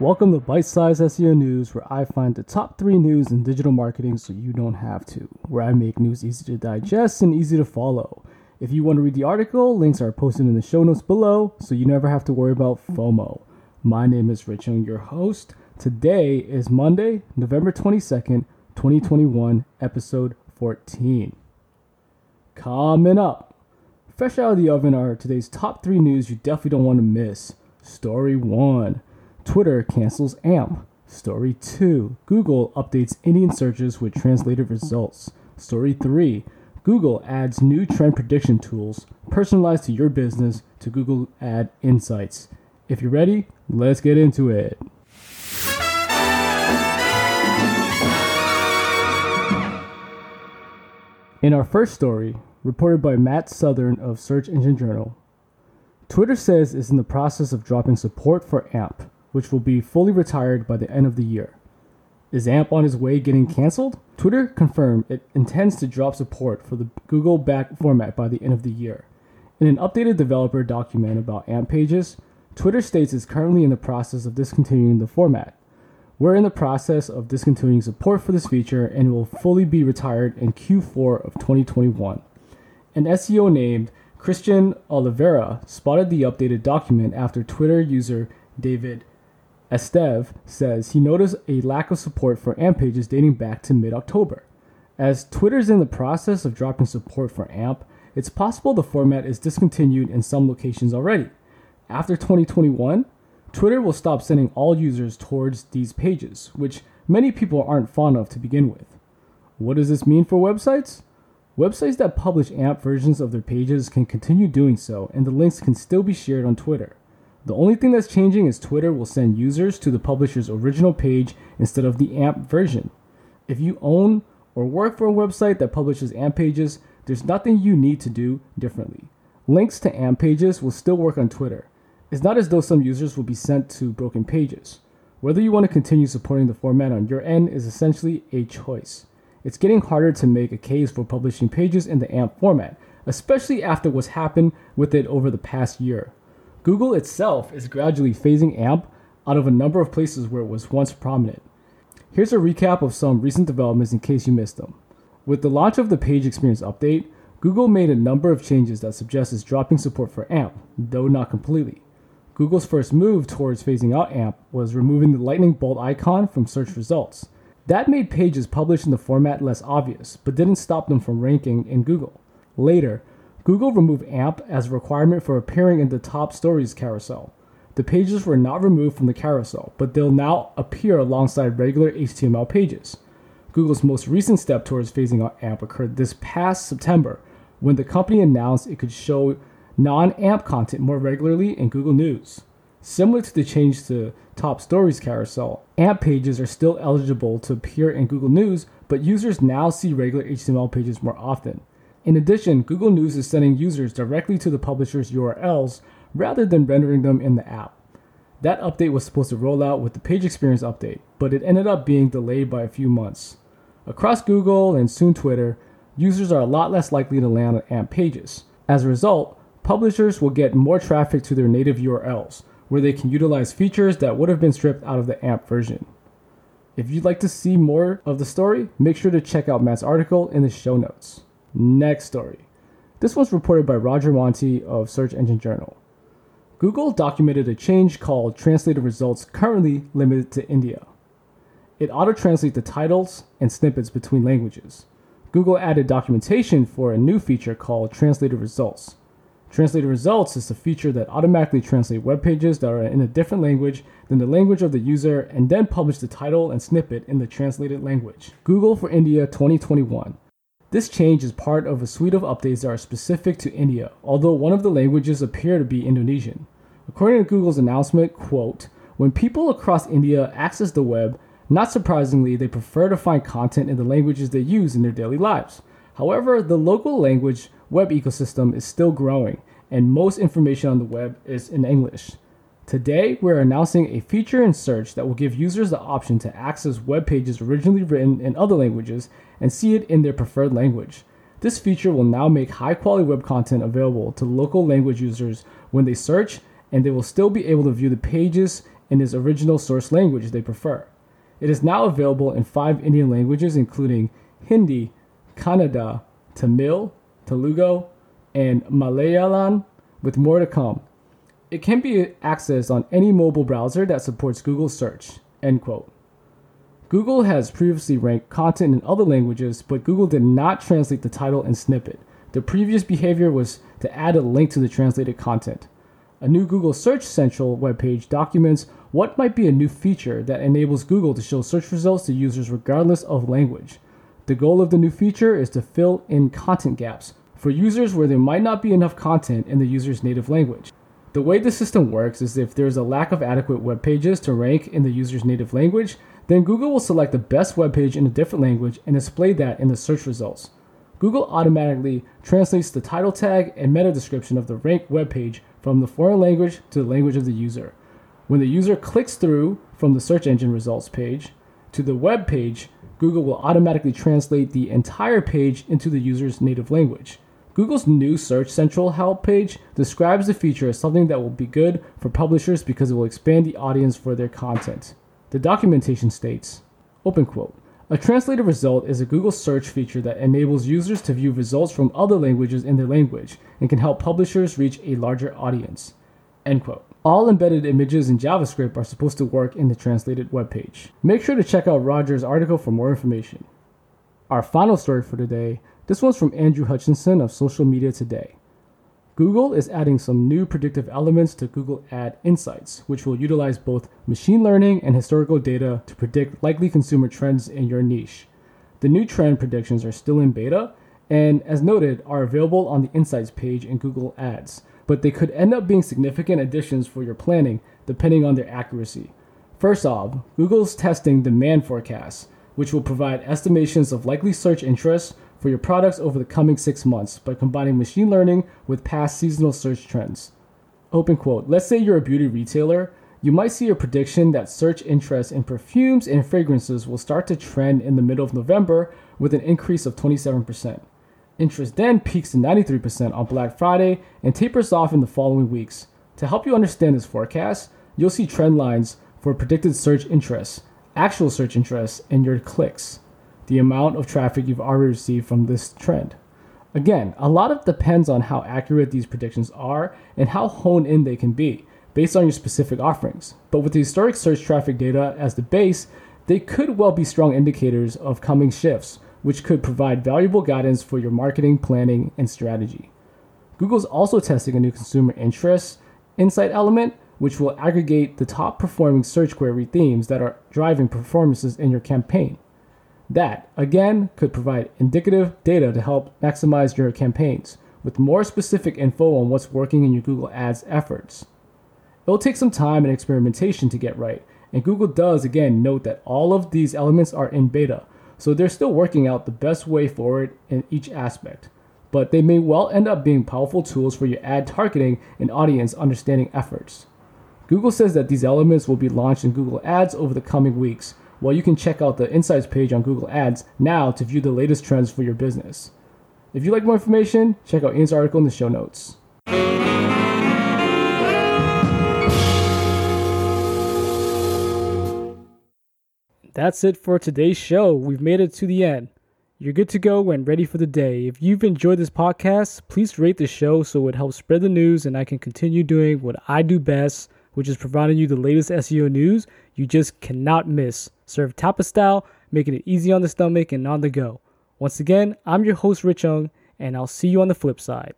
Welcome to Bite Size SEO News, where I find the top three news in digital marketing so you don't have to, where I make news easy to digest and easy to follow. If you want to read the article, links are posted in the show notes below so you never have to worry about FOMO. My name is Rich Young, your host. Today is Monday, November 22nd, 2021, episode 14. Coming up, fresh out of the oven are today's top three news you definitely don't want to miss. Story 1 Twitter cancels AMP. Story 2 Google updates Indian searches with translated results. Story 3 Google adds new trend prediction tools personalized to your business to Google Ad Insights. If you're ready, let's get into it. In our first story, reported by Matt Southern of Search Engine Journal, Twitter says it's in the process of dropping support for AMP, which will be fully retired by the end of the year. Is AMP on its way getting canceled? Twitter confirmed it intends to drop support for the Google back format by the end of the year. In an updated developer document about AMP pages, Twitter states it's currently in the process of discontinuing the format. We're in the process of discontinuing support for this feature and will fully be retired in Q4 of 2021. An SEO named Christian Oliveira spotted the updated document after Twitter user David Esteve says he noticed a lack of support for AMP pages dating back to mid October. As Twitter's in the process of dropping support for AMP, it's possible the format is discontinued in some locations already. After 2021, Twitter will stop sending all users towards these pages, which many people aren't fond of to begin with. What does this mean for websites? Websites that publish AMP versions of their pages can continue doing so, and the links can still be shared on Twitter. The only thing that's changing is Twitter will send users to the publisher's original page instead of the AMP version. If you own or work for a website that publishes AMP pages, there's nothing you need to do differently. Links to AMP pages will still work on Twitter. It's not as though some users will be sent to broken pages. Whether you want to continue supporting the format on your end is essentially a choice. It's getting harder to make a case for publishing pages in the AMP format, especially after what's happened with it over the past year. Google itself is gradually phasing AMP out of a number of places where it was once prominent. Here's a recap of some recent developments in case you missed them. With the launch of the Page Experience Update, Google made a number of changes that suggest it's dropping support for AMP, though not completely. Google's first move towards phasing out AMP was removing the lightning bolt icon from search results. That made pages published in the format less obvious, but didn't stop them from ranking in Google. Later, Google removed AMP as a requirement for appearing in the top stories carousel. The pages were not removed from the carousel, but they'll now appear alongside regular HTML pages. Google's most recent step towards phasing out AMP occurred this past September when the company announced it could show non AMP content more regularly in Google News. Similar to the change to Top Stories carousel, AMP pages are still eligible to appear in Google News, but users now see regular HTML pages more often. In addition, Google News is sending users directly to the publisher's URLs rather than rendering them in the app. That update was supposed to roll out with the page experience update, but it ended up being delayed by a few months. Across Google and soon Twitter, users are a lot less likely to land on AMP pages. As a result, publishers will get more traffic to their native URLs, where they can utilize features that would have been stripped out of the AMP version. If you'd like to see more of the story, make sure to check out Matt's article in the show notes. Next story. This was reported by Roger Montti of Search Engine Journal. Google documented a change called translated results currently limited to India. It auto translates the titles and snippets between languages. Google added documentation for a new feature called translated results, Translated results is a feature that automatically translates web pages that are in a different language than the language of the user and then publish the title and snippet in the translated language. Google for India 2021. This change is part of a suite of updates that are specific to India, although one of the languages appear to be Indonesian. According to Google's announcement, quote, when people across India access the web, not surprisingly, they prefer to find content in the languages they use in their daily lives. However, the local language web ecosystem is still growing, and most information on the web is in English. Today, we're announcing a feature in search that will give users the option to access web pages originally written in other languages and see it in their preferred language. This feature will now make high quality web content available to local language users when they search, and they will still be able to view the pages in its original source language they prefer. It is now available in five Indian languages, including Hindi, Kannada, Tamil, Telugu, and Malayalam, with more to come. It can be accessed on any mobile browser that supports Google search. End quote. Google has previously ranked content in other languages, but Google did not translate the title and snippet. The previous behavior was to add a link to the translated content. A new Google Search Central webpage documents what might be a new feature that enables Google to show search results to users regardless of language. The goal of the new feature is to fill in content gaps for users where there might not be enough content in the user's native language. The way the system works is if there's a lack of adequate web pages to rank in the user's native language, then Google will select the best web page in a different language and display that in the search results. Google automatically translates the title tag and meta description of the ranked web page from the foreign language to the language of the user. When the user clicks through from the search engine results page to the web page, Google will automatically translate the entire page into the user's native language. Google's new Search Central help page describes the feature as something that will be good for publishers because it will expand the audience for their content. The documentation states, open quote, a translated result is a Google search feature that enables users to view results from other languages in their language and can help publishers reach a larger audience. End quote. All embedded images in JavaScript are supposed to work in the translated web page. Make sure to check out Roger's article for more information. Our final story for today this one's from Andrew Hutchinson of Social Media Today. Google is adding some new predictive elements to Google Ad Insights, which will utilize both machine learning and historical data to predict likely consumer trends in your niche. The new trend predictions are still in beta and, as noted, are available on the Insights page in Google Ads, but they could end up being significant additions for your planning depending on their accuracy. First off, Google's testing demand forecasts, which will provide estimations of likely search interest for your products over the coming six months by combining machine learning with past seasonal search trends. Open quote Let's say you're a beauty retailer. You might see a prediction that search interest in perfumes and fragrances will start to trend in the middle of November with an increase of 27%. Interest then peaks to 93% on Black Friday and tapers off in the following weeks. To help you understand this forecast, you'll see trend lines for predicted search interest, actual search interest, and your clicks the amount of traffic you've already received from this trend. Again, a lot of depends on how accurate these predictions are and how honed in they can be based on your specific offerings. But with the historic search traffic data as the base, they could well be strong indicators of coming shifts, which could provide valuable guidance for your marketing, planning, and strategy. Google's also testing a new consumer interest insight element, which will aggregate the top performing search query themes that are driving performances in your campaign. That, again, could provide indicative data to help maximize your campaigns with more specific info on what's working in your Google Ads efforts. It'll take some time and experimentation to get right, and Google does again note that all of these elements are in beta, so they're still working out the best way forward in each aspect. But they may well end up being powerful tools for your ad targeting and audience understanding efforts. Google says that these elements will be launched in Google Ads over the coming weeks, well, you can check out the Insights page on Google Ads now to view the latest trends for your business. If you'd like more information, check out Ian's article in the show notes. That's it for today's show. We've made it to the end. You're good to go and ready for the day. If you've enjoyed this podcast, please rate the show so it helps spread the news and I can continue doing what I do best, which is providing you the latest SEO news you just cannot miss. Serve tapa style, making it easy on the stomach and on the go. Once again, I'm your host, Rich Young, and I'll see you on the flip side.